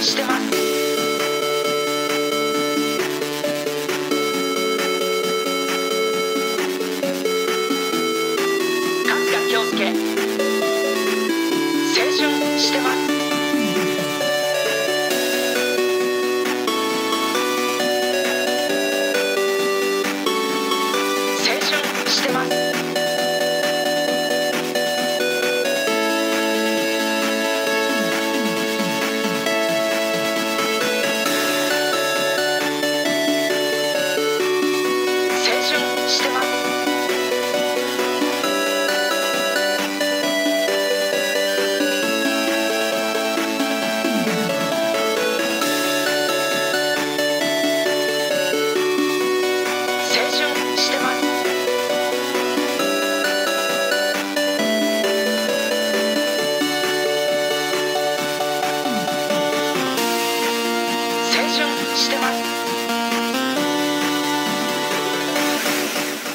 Stop.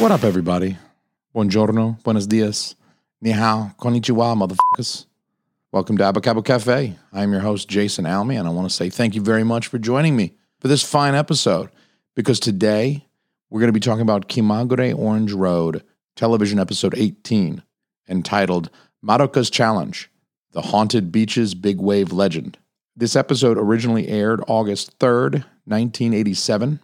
What up, everybody? Buongiorno, buenos dias, ni hao, konnichiwa, motherfuckers. Welcome to Abacabo Cafe. I'm your host, Jason Almy, and I want to say thank you very much for joining me for this fine episode because today we're going to be talking about Kimagure Orange Road, television episode 18, entitled Madoka's Challenge The Haunted Beaches Big Wave Legend. This episode originally aired August 3rd, 1987.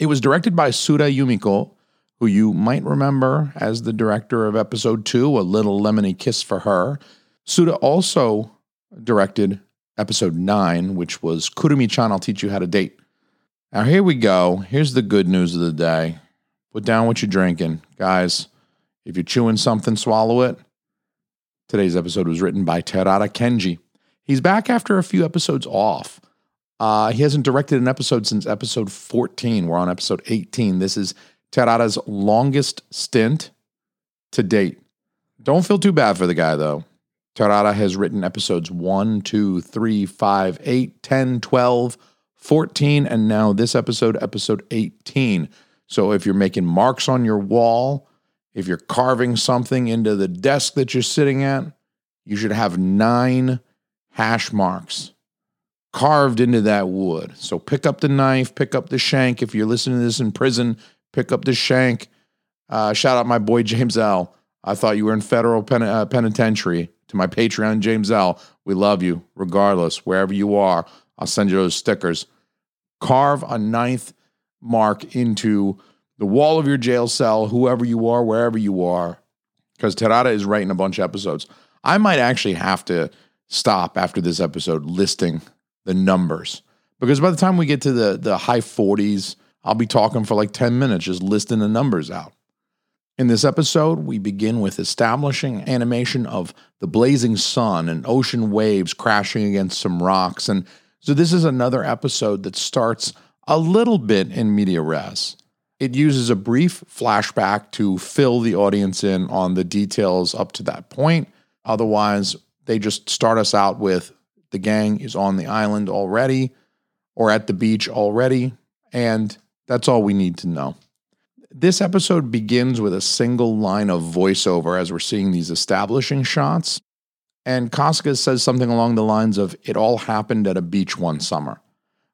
It was directed by Suda Yumiko, who you might remember as the director of episode two, A Little Lemony Kiss for Her. Suda also directed episode nine, which was Kurumi chan, I'll teach you how to date. Now, here we go. Here's the good news of the day. Put down what you're drinking. Guys, if you're chewing something, swallow it. Today's episode was written by Terada Kenji. He's back after a few episodes off. Uh, he hasn't directed an episode since episode 14. We're on episode 18. This is Terada's longest stint to date. Don't feel too bad for the guy, though. Terada has written episodes 1, 2, 3, 5, 8, 10, 12, 14, and now this episode, episode 18. So if you're making marks on your wall, if you're carving something into the desk that you're sitting at, you should have nine hash marks carved into that wood. So pick up the knife, pick up the shank. If you're listening to this in prison, pick up the shank. Uh, shout out my boy James L. I thought you were in federal pen- uh, penitentiary. To my Patreon, James L. We love you, regardless, wherever you are. I'll send you those stickers. Carve a ninth mark into the wall of your jail cell, whoever you are, wherever you are, because Terada is writing a bunch of episodes. I might actually have to stop after this episode listing the numbers because by the time we get to the the high 40s, I'll be talking for like 10 minutes just listing the numbers out. In this episode, we begin with establishing animation of the blazing sun and ocean waves crashing against some rocks. And so, this is another episode that starts a little bit in media res. It uses a brief flashback to fill the audience in on the details up to that point. Otherwise, they just start us out with the gang is on the island already or at the beach already. And that's all we need to know. This episode begins with a single line of voiceover as we're seeing these establishing shots. And Kasuga says something along the lines of, It all happened at a beach one summer,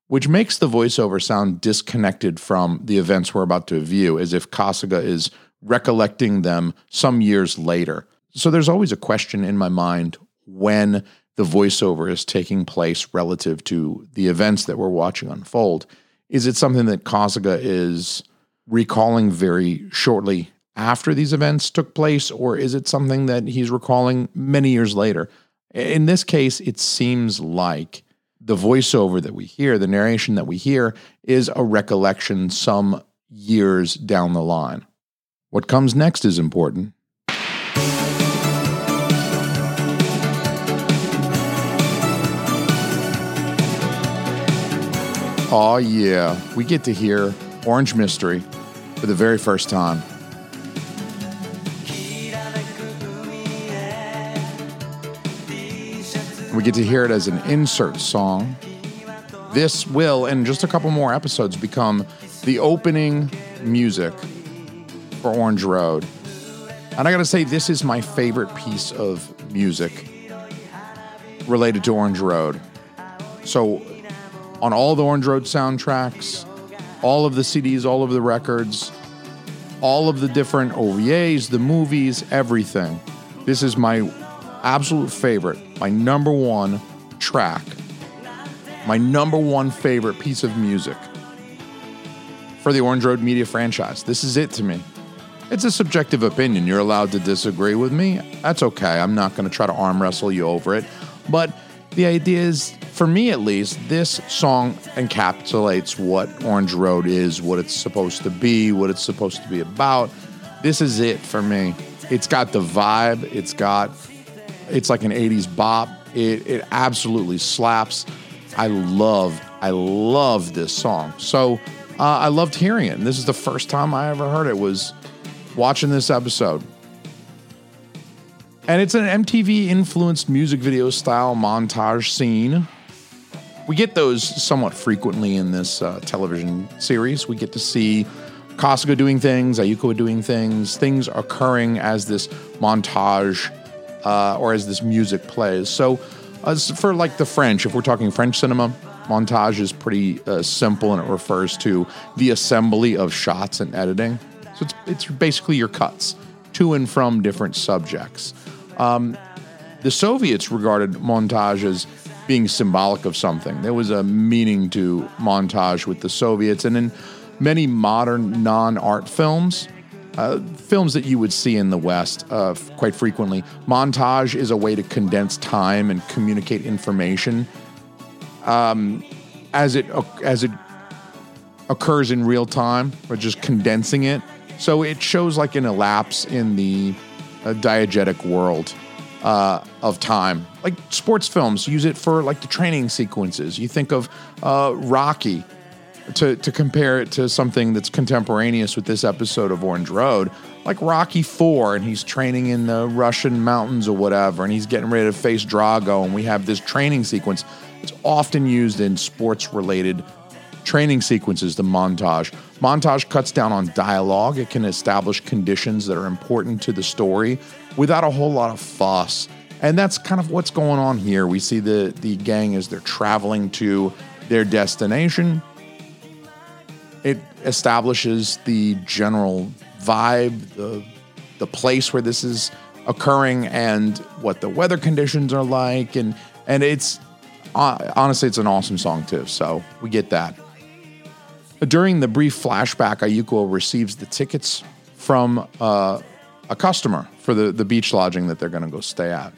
which makes the voiceover sound disconnected from the events we're about to view, as if Kasuga is recollecting them some years later. So there's always a question in my mind when the voiceover is taking place relative to the events that we're watching unfold. Is it something that Kasuga is recalling very shortly after these events took place, or is it something that he's recalling many years later? In this case, it seems like the voiceover that we hear, the narration that we hear, is a recollection some years down the line. What comes next is important. Oh, yeah. We get to hear Orange Mystery for the very first time. We get to hear it as an insert song. This will, in just a couple more episodes, become the opening music for Orange Road. And I gotta say, this is my favorite piece of music related to Orange Road. So, on all the Orange Road soundtracks, all of the CDs, all of the records, all of the different OVAs, the movies, everything. This is my absolute favorite, my number one track, my number one favorite piece of music for the Orange Road Media franchise. This is it to me. It's a subjective opinion. You're allowed to disagree with me. That's okay. I'm not going to try to arm wrestle you over it. But the idea is, for me at least, this song encapsulates what Orange Road is, what it's supposed to be, what it's supposed to be about. This is it for me. It's got the vibe. It's got, it's like an 80s bop. It, it absolutely slaps. I love, I love this song. So uh, I loved hearing it. And this is the first time I ever heard it was watching this episode. And it's an MTV influenced music video style montage scene. We get those somewhat frequently in this uh, television series. We get to see Kasuga doing things, Ayuko doing things, things occurring as this montage uh, or as this music plays. So, for like the French, if we're talking French cinema, montage is pretty uh, simple and it refers to the assembly of shots and editing. So it's, it's basically your cuts to and from different subjects. Um, the Soviets regarded montage as being symbolic of something. There was a meaning to montage with the Soviets, and in many modern non art films, uh, films that you would see in the West uh, quite frequently, montage is a way to condense time and communicate information um, as it as it occurs in real time, or just condensing it. So it shows like an elapse in the uh, diegetic world uh, of time. Like sports films use it for like the training sequences. You think of uh, Rocky to, to compare it to something that's contemporaneous with this episode of Orange Road, like Rocky Four, and he's training in the Russian mountains or whatever, and he's getting ready to face Drago, and we have this training sequence. It's often used in sports related training sequences, the montage. Montage cuts down on dialogue. It can establish conditions that are important to the story without a whole lot of fuss. And that's kind of what's going on here. We see the, the gang as they're traveling to their destination. It establishes the general vibe, the, the place where this is occurring, and what the weather conditions are like. And, and it's uh, honestly, it's an awesome song, too. So we get that. During the brief flashback, Ayuko receives the tickets from uh, a customer for the, the beach lodging that they're going to go stay at.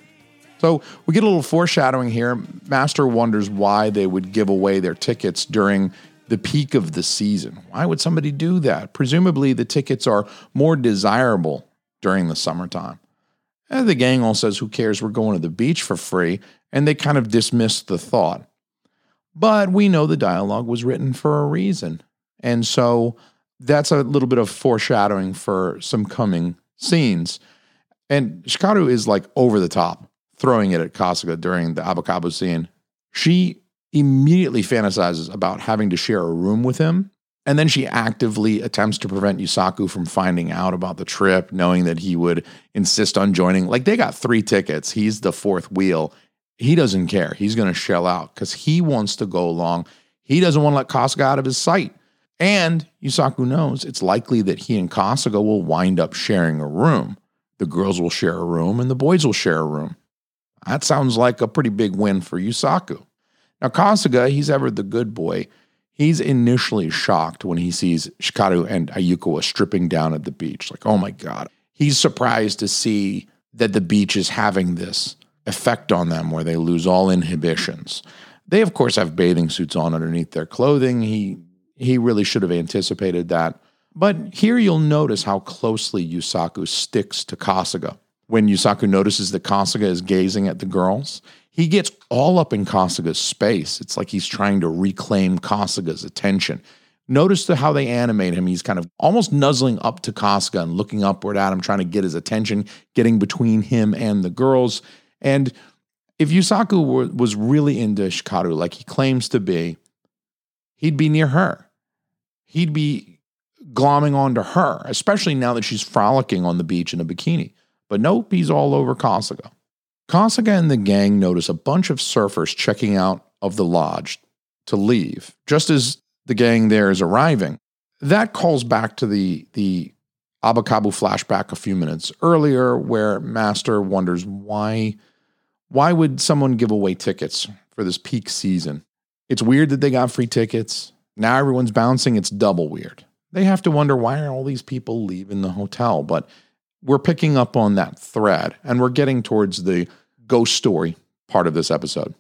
So we get a little foreshadowing here. Master wonders why they would give away their tickets during the peak of the season. Why would somebody do that? Presumably, the tickets are more desirable during the summertime. And the gang all says, Who cares? We're going to the beach for free. And they kind of dismiss the thought. But we know the dialogue was written for a reason. And so that's a little bit of foreshadowing for some coming scenes. And Hikaru is like over the top, throwing it at Kasuga during the Abakabu scene. She immediately fantasizes about having to share a room with him. And then she actively attempts to prevent Yusaku from finding out about the trip, knowing that he would insist on joining. Like they got three tickets. He's the fourth wheel. He doesn't care. He's going to shell out because he wants to go along. He doesn't want to let Kasuga out of his sight. And Yusaku knows it's likely that he and Kasuga will wind up sharing a room. The girls will share a room and the boys will share a room. That sounds like a pretty big win for Yusaku. Now, Kasuga, he's ever the good boy. He's initially shocked when he sees Hikaru and Ayuko stripping down at the beach. Like, oh my God. He's surprised to see that the beach is having this effect on them where they lose all inhibitions. They, of course, have bathing suits on underneath their clothing. He he really should have anticipated that. But here you'll notice how closely Yusaku sticks to Kasuga. When Yusaku notices that Kasuga is gazing at the girls, He gets all up in Kasuga's space. It's like he's trying to reclaim Kasuga's attention. Notice the, how they animate him. He's kind of almost nuzzling up to Kasuga and looking upward at him, trying to get his attention, getting between him and the girls. And if Yusaku were, was really into Hikaru, like he claims to be, he'd be near her. He'd be glomming onto her, especially now that she's frolicking on the beach in a bikini. But nope, he's all over Kasuga. Kasuga and the gang notice a bunch of surfers checking out of the lodge to leave, just as the gang there is arriving. That calls back to the, the Abakabu flashback a few minutes earlier, where Master wonders why, why would someone give away tickets for this peak season? It's weird that they got free tickets. Now everyone's bouncing. It's double weird. They have to wonder why are all these people leaving the hotel? But we're picking up on that thread and we're getting towards the ghost story part of this episode.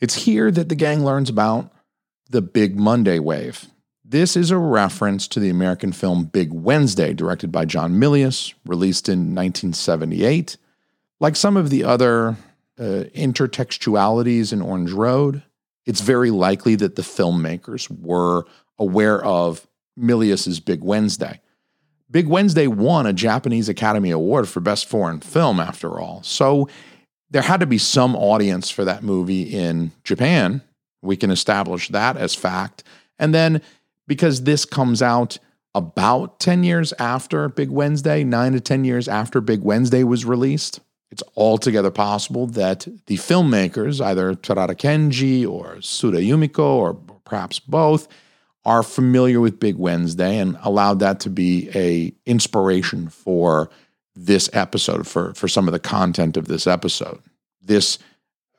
It's here that the gang learns about the Big Monday wave. This is a reference to the American film Big Wednesday, directed by John Milius, released in 1978. Like some of the other uh, intertextualities in Orange Road, it's very likely that the filmmakers were aware of Milius's Big Wednesday. Big Wednesday won a Japanese Academy Award for Best Foreign Film, after all. So there had to be some audience for that movie in Japan. We can establish that as fact. And then because this comes out about 10 years after Big Wednesday, nine to 10 years after Big Wednesday was released, it's altogether possible that the filmmakers, either Terada Kenji or Suda Yumiko, or perhaps both, are familiar with Big Wednesday and allowed that to be a inspiration for this episode for for some of the content of this episode. This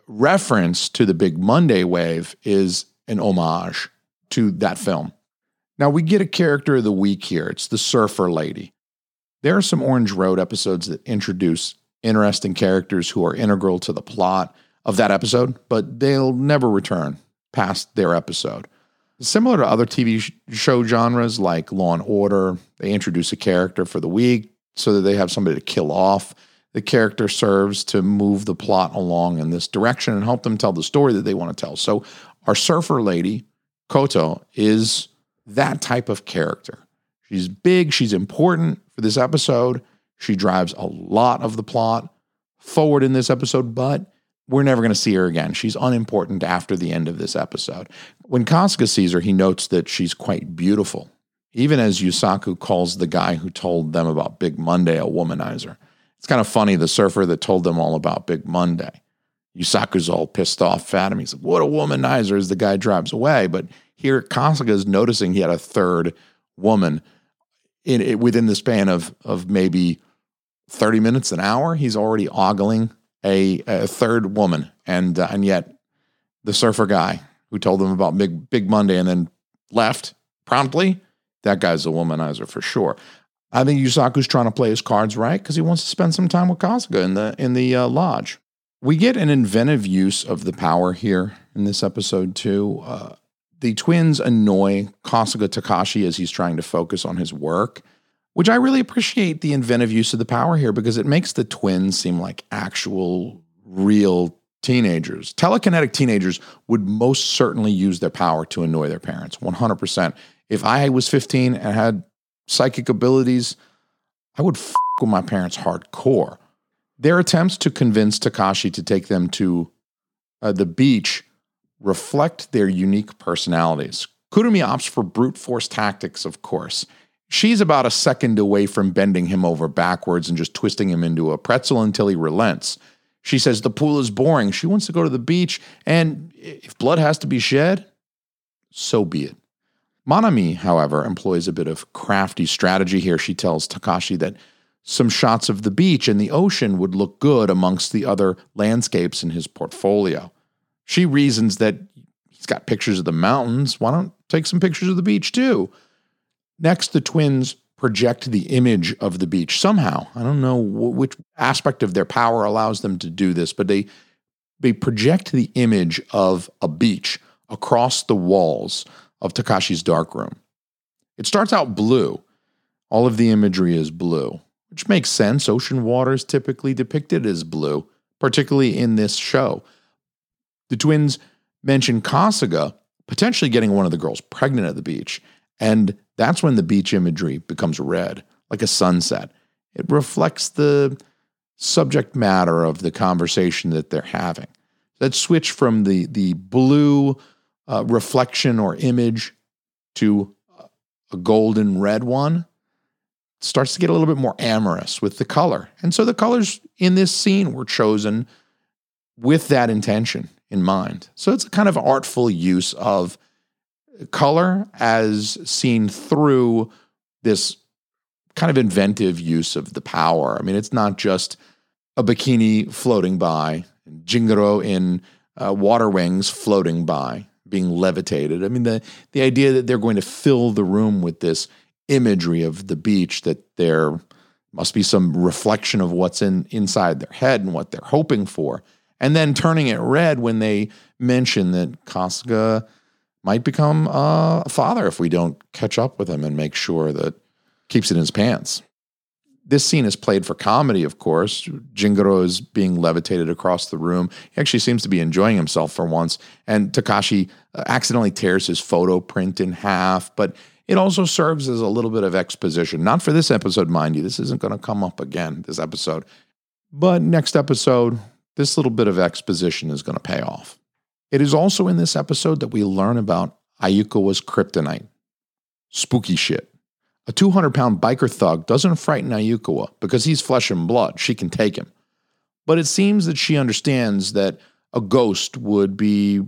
reference to the Big Monday wave is an homage to that film. Now we get a character of the week here. It's the surfer lady. There are some Orange Road episodes that introduce interesting characters who are integral to the plot of that episode, but they'll never return past their episode. Similar to other TV show genres like Law and Order, they introduce a character for the week so that they have somebody to kill off. The character serves to move the plot along in this direction and help them tell the story that they want to tell. So, our surfer lady, Koto, is that type of character. She's big, she's important for this episode. She drives a lot of the plot forward in this episode, but we're never going to see her again. She's unimportant after the end of this episode. When Kasuga sees her, he notes that she's quite beautiful, even as Yusaku calls the guy who told them about Big Monday a womanizer. It's kind of funny, the surfer that told them all about Big Monday. Yusaku's all pissed off at him. He's like, What a womanizer as the guy drives away. But here, Kasuga is noticing he had a third woman in, within the span of, of maybe 30 minutes, an hour. He's already ogling a, a third woman, and uh, and yet the surfer guy who told them about Big Big Monday and then left promptly, that guy's a womanizer for sure. I think Yusaku's trying to play his cards right because he wants to spend some time with Kasuga in the in the uh, lodge. We get an inventive use of the power here in this episode too. Uh, the twins annoy Kasuga Takashi as he's trying to focus on his work which I really appreciate the inventive use of the power here because it makes the twins seem like actual, real teenagers. Telekinetic teenagers would most certainly use their power to annoy their parents, 100%. If I was 15 and had psychic abilities, I would f with my parents hardcore. Their attempts to convince Takashi to take them to uh, the beach reflect their unique personalities. Kurumi opts for brute force tactics, of course. She's about a second away from bending him over backwards and just twisting him into a pretzel until he relents. She says the pool is boring. She wants to go to the beach, and if blood has to be shed, so be it. Manami, however, employs a bit of crafty strategy here. She tells Takashi that some shots of the beach and the ocean would look good amongst the other landscapes in his portfolio. She reasons that he's got pictures of the mountains. Why don't take some pictures of the beach too? Next, the twins project the image of the beach somehow. I don't know which aspect of their power allows them to do this, but they they project the image of a beach across the walls of Takashi's darkroom. It starts out blue. All of the imagery is blue, which makes sense. Ocean water is typically depicted as blue, particularly in this show. The twins mention Kasuga potentially getting one of the girls pregnant at the beach. And that's when the beach imagery becomes red, like a sunset. It reflects the subject matter of the conversation that they're having. That switch from the, the blue uh, reflection or image to a golden red one starts to get a little bit more amorous with the color. And so the colors in this scene were chosen with that intention in mind. So it's a kind of artful use of color as seen through this kind of inventive use of the power. I mean, it's not just a bikini floating by, Jingoro in uh, water wings floating by, being levitated. I mean, the, the idea that they're going to fill the room with this imagery of the beach, that there must be some reflection of what's in inside their head and what they're hoping for. And then turning it red when they mention that Kasuga might become uh, a father if we don't catch up with him and make sure that keeps it in his pants. This scene is played for comedy, of course. Jingoro is being levitated across the room. He actually seems to be enjoying himself for once. And Takashi uh, accidentally tears his photo print in half, but it also serves as a little bit of exposition. Not for this episode, mind you. This isn't going to come up again, this episode. But next episode, this little bit of exposition is going to pay off. It is also in this episode that we learn about Ayukawa's kryptonite. Spooky shit. A 200 pound biker thug doesn't frighten Ayukawa because he's flesh and blood. She can take him. But it seems that she understands that a ghost would be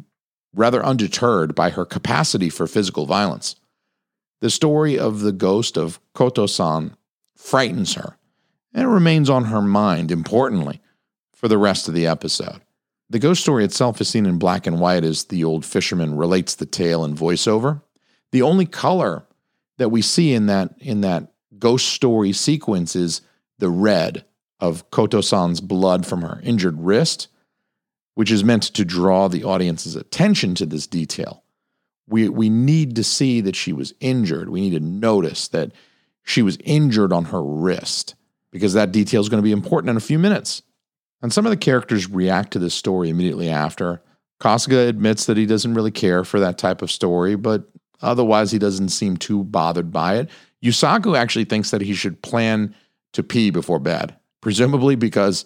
rather undeterred by her capacity for physical violence. The story of the ghost of Koto san frightens her, and it remains on her mind, importantly, for the rest of the episode. The ghost story itself is seen in black and white as the old fisherman relates the tale in voiceover. The only color that we see in that in that ghost story sequence is the red of Koto-san's blood from her injured wrist, which is meant to draw the audience's attention to this detail. We we need to see that she was injured. We need to notice that she was injured on her wrist because that detail is going to be important in a few minutes. And some of the characters react to this story immediately after. Kasuga admits that he doesn't really care for that type of story, but otherwise he doesn't seem too bothered by it. Yusaku actually thinks that he should plan to pee before bed, presumably because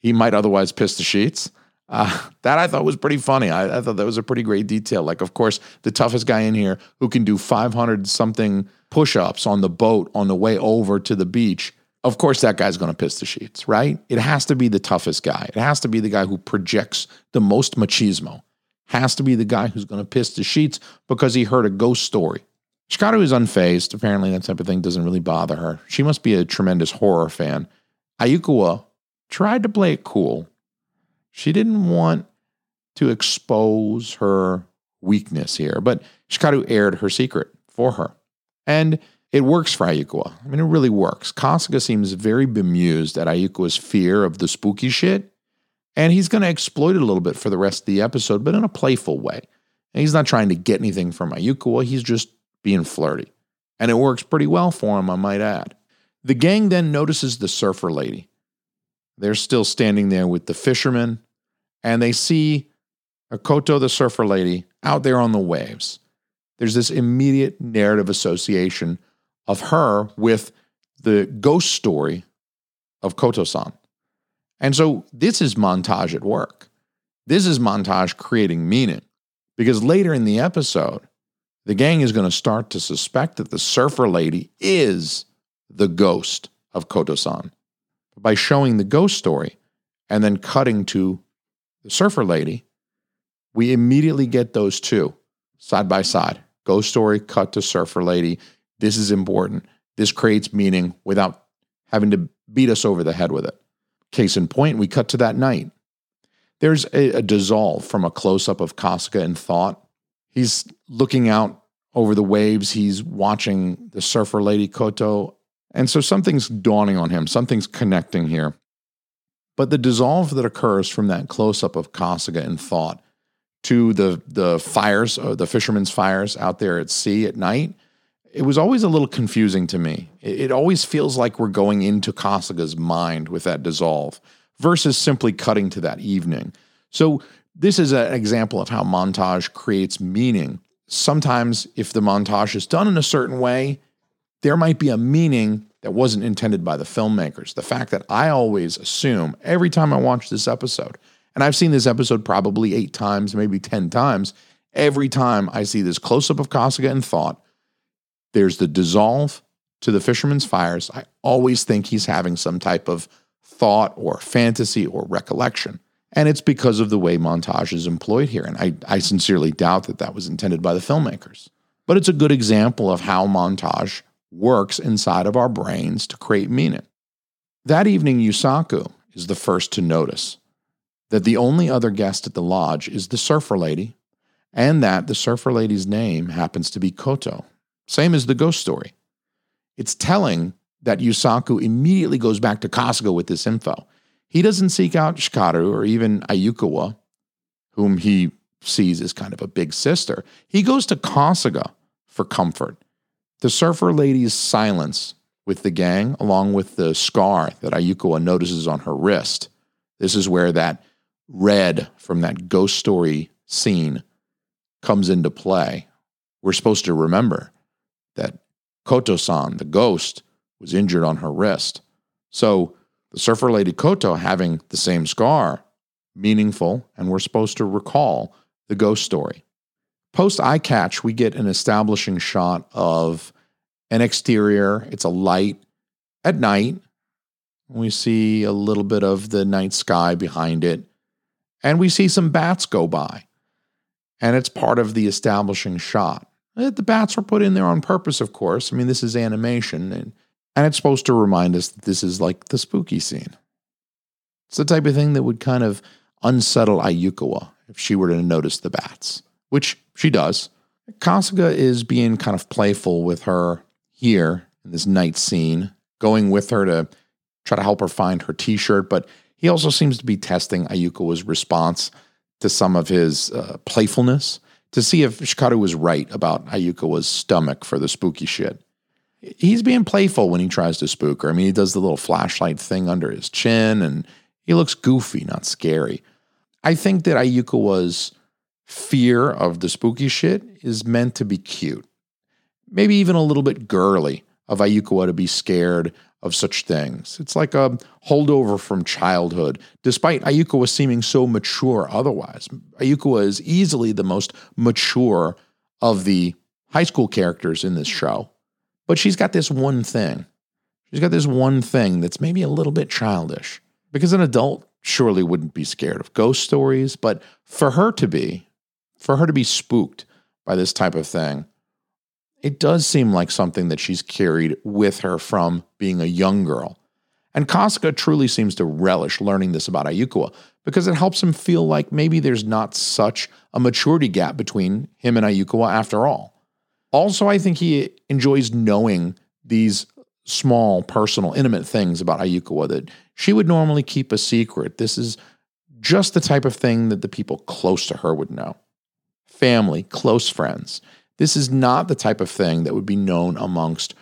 he might otherwise piss the sheets. Uh, that I thought was pretty funny. I, I, thought that was a pretty great detail. Like, of course, the toughest guy in here who can do 500 something push ups on the boat on the way over to the beach of course that guy's going to piss the sheets, right? It has to be the toughest guy. It has to be the guy who projects the most machismo. Has to be the guy who's going to piss the sheets because he heard a ghost story. Hikaru is unfazed. Apparently, that type of thing doesn't really bother her. She must be a tremendous horror fan. Ayukawa tried to play it cool. She didn't want to expose her weakness here, but Hikaru aired her secret for her. And it works for Ayukawa. I mean, it really works. Kasuga seems very bemused at Ayukawa's fear of the spooky shit, and he's going to exploit it a little bit for the rest of the episode, but in a playful way. And he's not trying to get anything from Ayukawa, he's just being flirty. And it works pretty well for him, I might add. The gang then notices the surfer lady. They're still standing there with the fishermen, and they see Akoto, the surfer lady, out there on the waves. There's this immediate narrative association of her with the ghost story of Koto san. And so this is montage at work. This is montage creating meaning because later in the episode, the gang is going to start to suspect that the surfer lady is the ghost of Koto san. By showing the ghost story and then cutting to the surfer lady, we immediately get those two side by side. Ghost story, cut to surfer lady. This is important. This creates meaning without having to beat us over the head with it. Case in point, we cut to that night. There's a, a dissolve from a close up of Kasuga in thought. He's looking out over the waves. He's watching the surfer lady Koto. And so something's dawning on him, something's connecting here. But the dissolve that occurs from that close up of Kasuga in thought to the, the fires, uh, the fishermen's fires out there at sea at night, it was always a little confusing to me. It, it always feels like we're going into Kasuga's mind with that dissolve versus simply cutting to that evening. So This is an example of how montage creates meaning. Sometimes, if the montage is done in a certain way, there might be a meaning that wasn't intended by the filmmakers. The fact that I always assume every time I watch this episode, and I've seen this episode probably eight times, maybe 10 times, every time I see this close up of Kasuga and thought, there's the dissolve to the fisherman's fires. I always think he's having some type of thought or fantasy or recollection. And it's because of the way montage is employed here. And I, I sincerely doubt that that was intended by the filmmakers. But it's a good example of how montage works inside of our brains to create meaning. That evening, Yusaku is the first to notice that the only other guest at the lodge is the surfer lady, and that the surfer lady's name happens to be Koto, same as the ghost story. It's telling that Yusaku immediately goes back to Kasuga with this info. He doesn't seek out Hikaru or even Ayukawa, whom he sees as kind of a big sister. He goes to Kasuga for comfort. The surfer lady's silence with the gang, along with the scar that Ayukawa notices on her wrist. This is where that red from that ghost story scene comes into play. We're supposed to remember that Koto san, the ghost, was injured on her wrist. So the surfer lady Koto having the same scar, meaningful, and we're supposed to recall the ghost story. Post eye catch, we get an establishing shot of an exterior. It's a light at night. We see a little bit of the night sky behind it, and we see some bats go by. And it's part of the establishing shot. The bats were put in there on purpose, of course. I mean, this is animation, and and it's supposed to remind us that this is like the spooky scene. It's the type of thing that would kind of unsettle Ayukawa if she were to notice the bats, which she does. Kasuga is being kind of playful with her here in this night scene, going with her to try to help her find her t shirt, but he also seems to be testing Ayukawa's response to some of his uh, playfulness to see if Hikaru was right about Ayukawa's stomach for the spooky shit he's being playful when he tries to spook her. I mean, he does the little flashlight thing under his chin and he looks goofy, not scary. I think that Ayukawa's fear of the spooky shit is meant to be cute. Maybe even a little bit girly of Ayukawa to be scared of such things. It's like a holdover from childhood, despite Ayukawa seeming so mature otherwise. Ayukawa is easily the most mature of the high school characters in this show. But she's got this one thing. She's got this one thing that's maybe a little bit childish because an adult surely wouldn't be scared of ghost stories, but for her to be, for her to be spooked by this type of thing, it does seem like something that she's carried with her from being a young girl. And Kasuga truly seems to relish learning this about Ayukawa because it helps him feel like maybe there's not such a maturity gap between him and Ayukawa after all. Also, I think he enjoys knowing these small, personal, intimate things about Ayukawa that she would normally keep a secret. This is just the type of thing that the people close to her would know family, close friends. This is not the type of thing that would be known amongst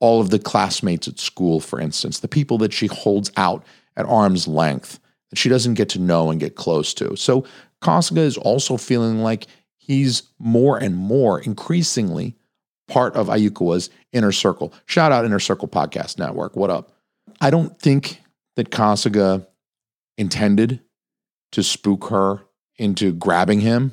all of the classmates at school, for instance, the people that she holds out at arm's length, that she doesn't get to know and get close to. So Kasuga is also feeling like he's more and more increasingly part of Ayukawa's inner circle. Shout out Inner Circle Podcast Network. What up? I don't think that Kasuga intended to spook her into grabbing him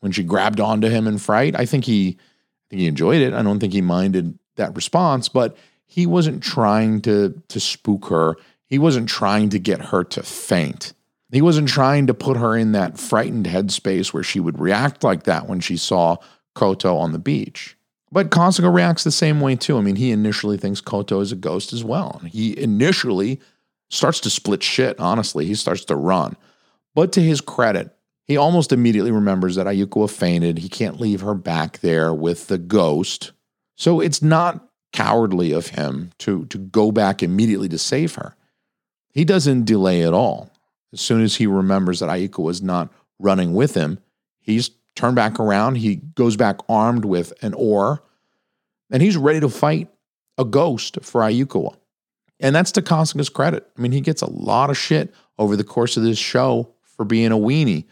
when she grabbed onto him in fright. I think he I think he enjoyed it. I don't think he minded that response, but he wasn't trying to to spook her. He wasn't trying to get her to faint. He wasn't trying to put her in that frightened headspace where she would react like that when she saw Koto on the beach. But Kasuga reacts the same way too. I mean, he initially thinks Koto is a ghost as well. He initially starts to split shit, honestly. He starts to run. But to his credit, he almost immediately remembers that Ayukawa fainted. He can't leave her back there with the ghost. So it's not cowardly of him to, to go back immediately to save her. He doesn't delay at all. As soon as he remembers that Ayukawa was not running with him, he's turned back around. He goes back armed with an oar, and he's ready to fight a ghost for Ayukawa. And that's to Kasuga's credit. I mean, he gets a lot of shit over the course of this show for being a weenie,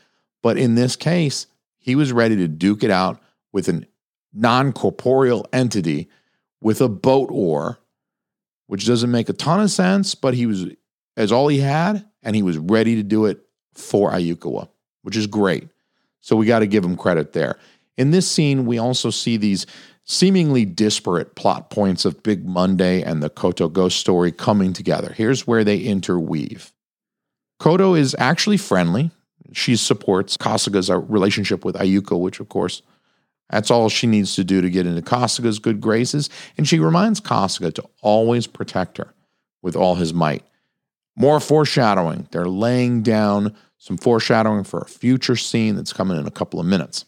But in this case, he was ready to duke it out with a non corporeal entity with a boat oar, which doesn't make a ton of sense, but he was, as all he had, and he was ready to do it for Ayukawa, which is great. So we got to give him credit there. In this scene, we also see these seemingly disparate plot points of Big Monday and the Koto ghost story coming together. Here's where they interweave. Koto is actually friendly. She supports Kasuga's uh, relationship with Ayuko, which, of course, that's all she needs to do to get into Kasuga's good graces. And she reminds Kasuga to always protect her with all his might. More foreshadowing. They're laying down some foreshadowing for a future scene that's coming in a couple of minutes.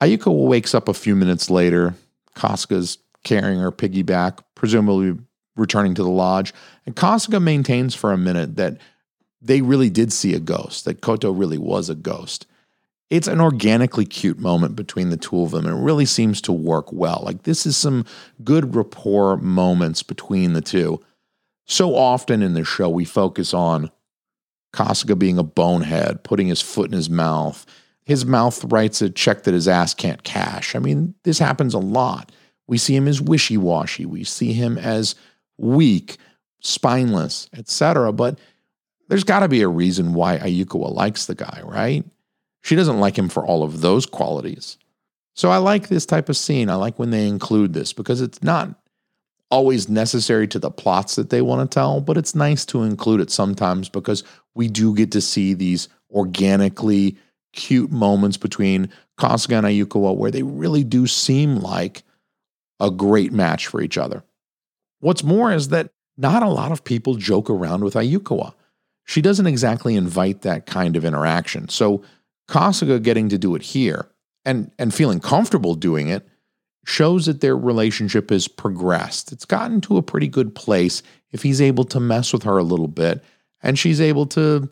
Ayuko wakes up a few minutes later. Kasuga's carrying her piggyback, presumably returning to the lodge. And Kasuga maintains for a minute that they really did see a ghost, that Koto really was a ghost. It's an organically cute moment between the two of them, and it really seems to work well. Like, this is some good rapport moments between the two. So often in the show, we focus on Kasuga being a bonehead, putting his foot in his mouth. His mouth writes a check that his ass can't cash. I mean, this happens a lot. We see him as wishy washy. We see him as weak, spineless, etc. But there's got to be a reason why Ayukawa likes the guy, right? She doesn't like him for all of those qualities. So I like this type of scene. I like when they include this because it's not always necessary to the plots that they want to tell, but it's nice to include it sometimes because we do get to see these organically cute moments between Kasuga and Ayukawa where they really do seem like a great match for each other. What's more is that not a lot of people joke around with Ayukawa. She doesn't exactly invite that kind of interaction. So Kasuga getting to do it here and, and feeling comfortable doing it shows that their relationship has progressed. It's gotten to a pretty good place if he's able to mess with her a little bit and she's able to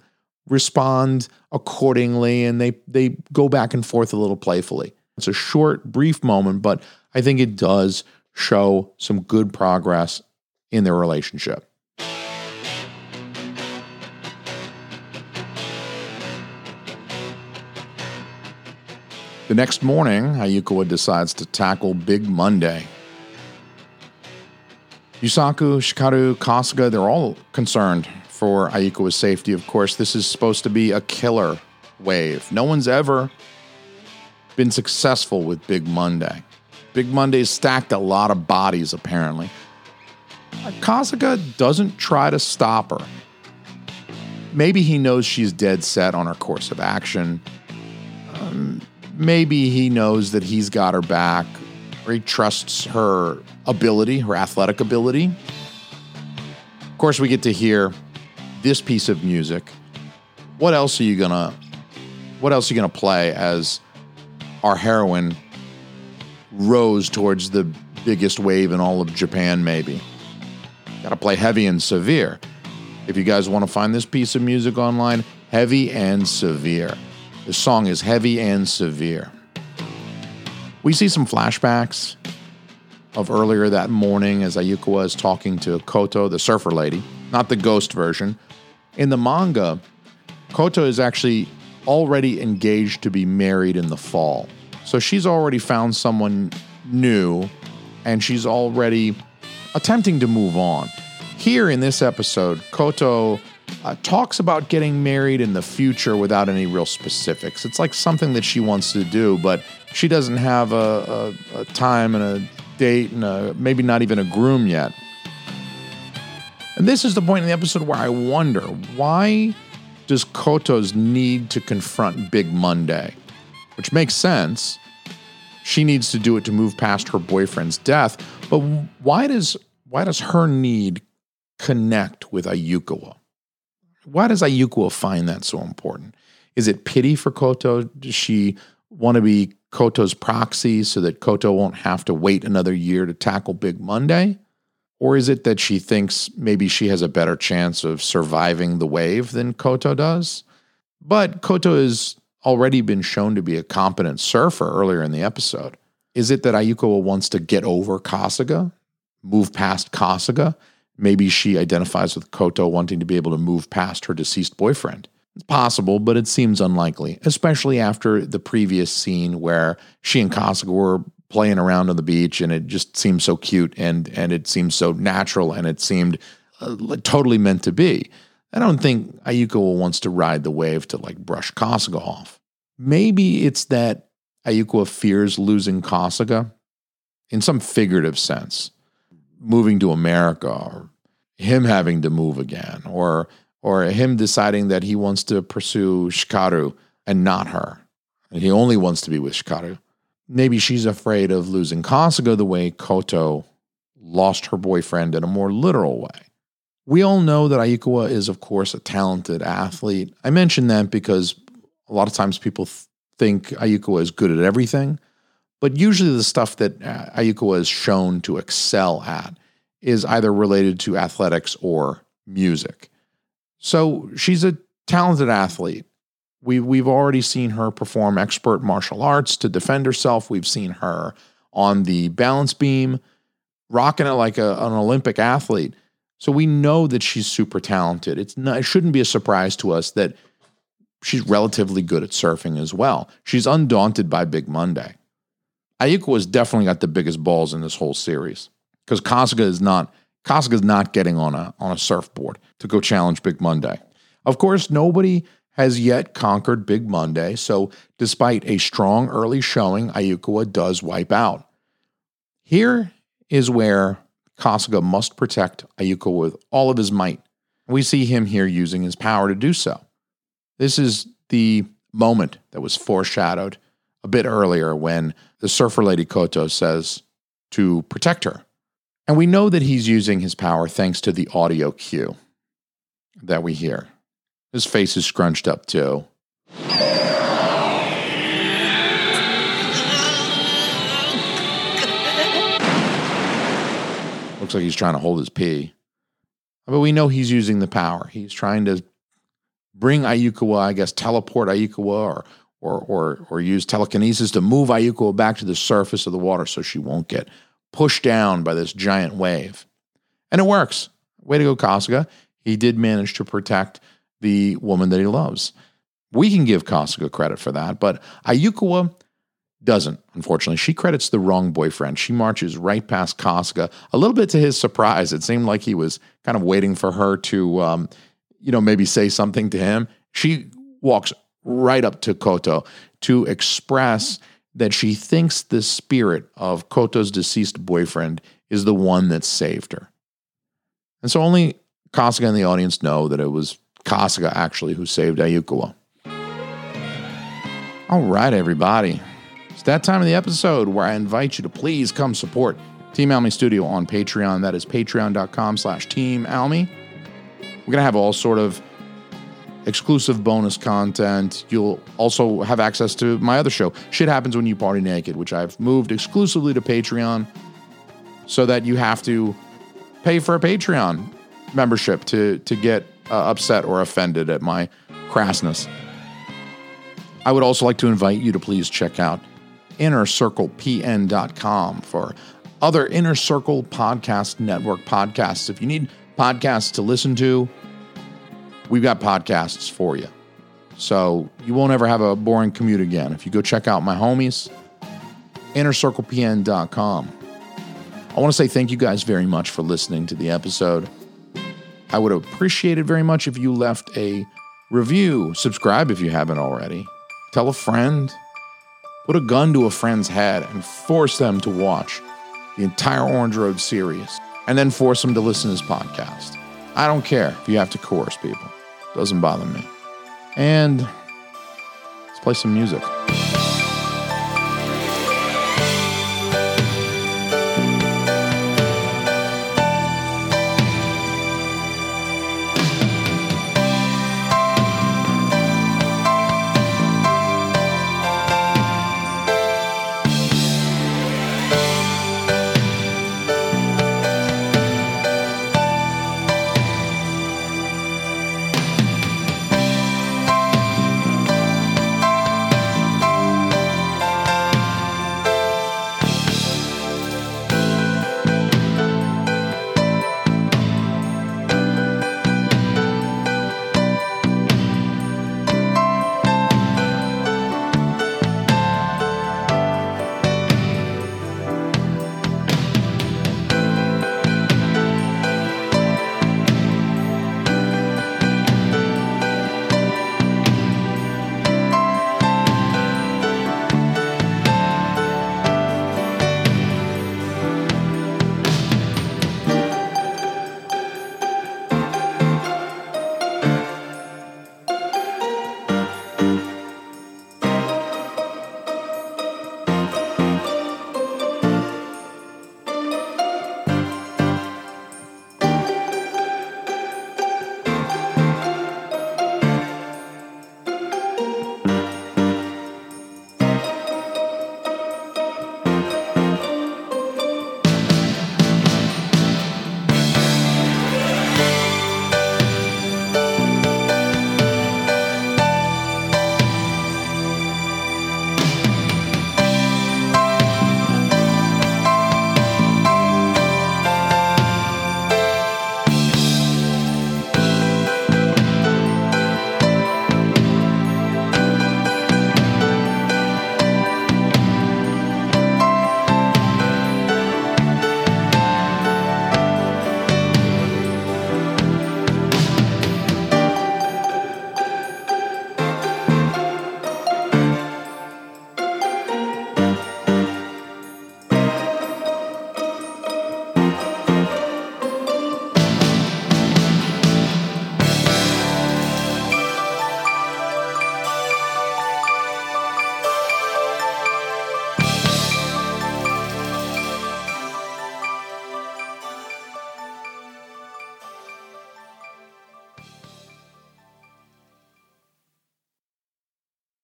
respond accordingly and they they go back and forth a little playfully. It's a short brief moment but I think it does show some good progress in their relationship. The next morning, Ayukawa decides to tackle Big Monday. Yusaku, Hikaru, Kasuga, they're all concerned for Ayukawa's safety. Of course, this is supposed to be a killer wave. No one's ever been successful with Big Monday. Big Monday stacked a lot of bodies, apparently. Kasuga doesn't try to stop her. Maybe he knows she's dead set on her course of action. Um, maybe he knows that he's got her back or he trusts her ability, her athletic ability. Of course, we get to hear this piece of music. What else are you gonna what else are you gonna play as our heroine rose towards the biggest wave in all of Japan, maybe? Gotta play heavy and severe. If you guys want to find this piece of music online, heavy and severe. The song is heavy and severe. We see some flashbacks of earlier that morning as Ayukawa is talking to Koto, the surfer lady, not the ghost version. In the manga, Koto is actually already engaged to be married in the fall. So she's already found someone new and she's already attempting to move on. Here in this episode, Koto uh, talks about getting married in the future without any real specifics. It's like something that she wants to do, but she doesn't have a, a, a time and a date and a, maybe not even a groom yet. And this is the point in the episode where I wonder why does Koto's need to confront Big Monday? Which makes sense. She needs to do it to move past her boyfriend's death, but why does why does her need connect with Ayukawa? Why does Ayukawa find that so important? Is it pity for Koto? Does she want to be Koto's proxy so that Koto won't have to wait another year to tackle Big Monday? Or is it that she thinks maybe she has a better chance of surviving the wave than Koto does? But Koto has already been shown to be a competent surfer earlier in the episode. Is it that Ayukawa wants to get over Kasuga, move past Kasuga, Maybe she identifies with Koto wanting to be able to move past her deceased boyfriend. It's possible, but it seems unlikely, especially after the previous scene where she and Kasuga were playing around on the beach and it just seemed so cute and and it seemed so natural and it seemed uh, totally meant to be. I don't think Ayuko wants to ride the wave to like brush Kasuga off. Maybe it's that Ayuko fears losing Kasuga in some figurative sense, moving to America or him having to move again or or him deciding that he wants to pursue Hikaru and not her. And he only wants to be with Hikaru. Maybe she's afraid of losing Kasuga the way Koto lost her boyfriend in a more literal way. We all know that Ayukawa is, of course, a talented athlete. I mention that because a lot of times people th- think Ayukawa is good at everything, but usually the stuff that uh, Ayukawa is shown to excel at is either related to athletics or music. So she's a talented athlete. We, we've already seen her perform expert martial arts to defend herself. We've seen her on the balance beam, rocking it like a, an Olympic athlete. So we know that she's super talented. It's not, it shouldn't be a surprise to us that she's relatively good at surfing as well. She's undaunted by Big Monday. Ayuko has definitely got the biggest balls in this whole series because Kasuga is not Kasuga is not getting on a on a surfboard to go challenge Big Monday. Of course, nobody has yet conquered Big Monday, so despite a strong early showing, Ayukawa does wipe out. Here is where Kasuga must protect Ayuko with all of his might. We see him here using his power to do so. This is the moment that was foreshadowed a bit earlier when the surfer lady Koto says to protect her. And we know that he's using his power thanks to the audio cue that we hear. His face is scrunched up too. Looks like he's trying to hold his pee. But we know he's using the power. He's trying to bring Ayukawa, I guess, teleport Ayukawa or, or, or, or use telekinesis to move Ayukawa back to the surface of the water so she won't get pushed down by this giant wave. And it works. Way to go, Kasuga. He did manage to protect the woman that he loves. We can give Kasuga credit for that, but Ayukawa doesn't, unfortunately. She credits the wrong boyfriend. She marches right past Kasuga. A little bit to his surprise, it seemed like he was kind of waiting for her to, um, you know, maybe say something to him. She walks right up to Koto to express that she thinks the spirit of Koto's deceased boyfriend is the one that saved her. And so only Kasuga and the audience know that it was Kasuga actually who saved Ayukawa. All right, everybody. It's that time of the episode where I invite you to please come support Team Almy Studio on Patreon. That is patreon.com slash Team Almy. We're going to have all sort of exclusive bonus content. You'll also have access to my other show, Shit Happens When You Party Naked, which I've moved exclusively to Patreon so that you have to pay for a Patreon membership to, to get uh, upset or offended at my crassness. I would also like to invite you to please check out innercirclepn.com for other Inner Circle Podcast Network podcasts. If you need podcasts to listen to, we've got podcasts for you. So you won't ever have a boring commute again. If you go check out my homies, innercirclepn.com. I want to say thank you guys very much for listening to the episode. I would appreciate it very much if you left a review, subscribe if you haven't already, tell a friend, put a gun to a friend's head and force them to watch the entire Orange Road series, and then force them to listen to this podcast. I don't care if you have to coerce people. Doesn't bother me. And let's play some music.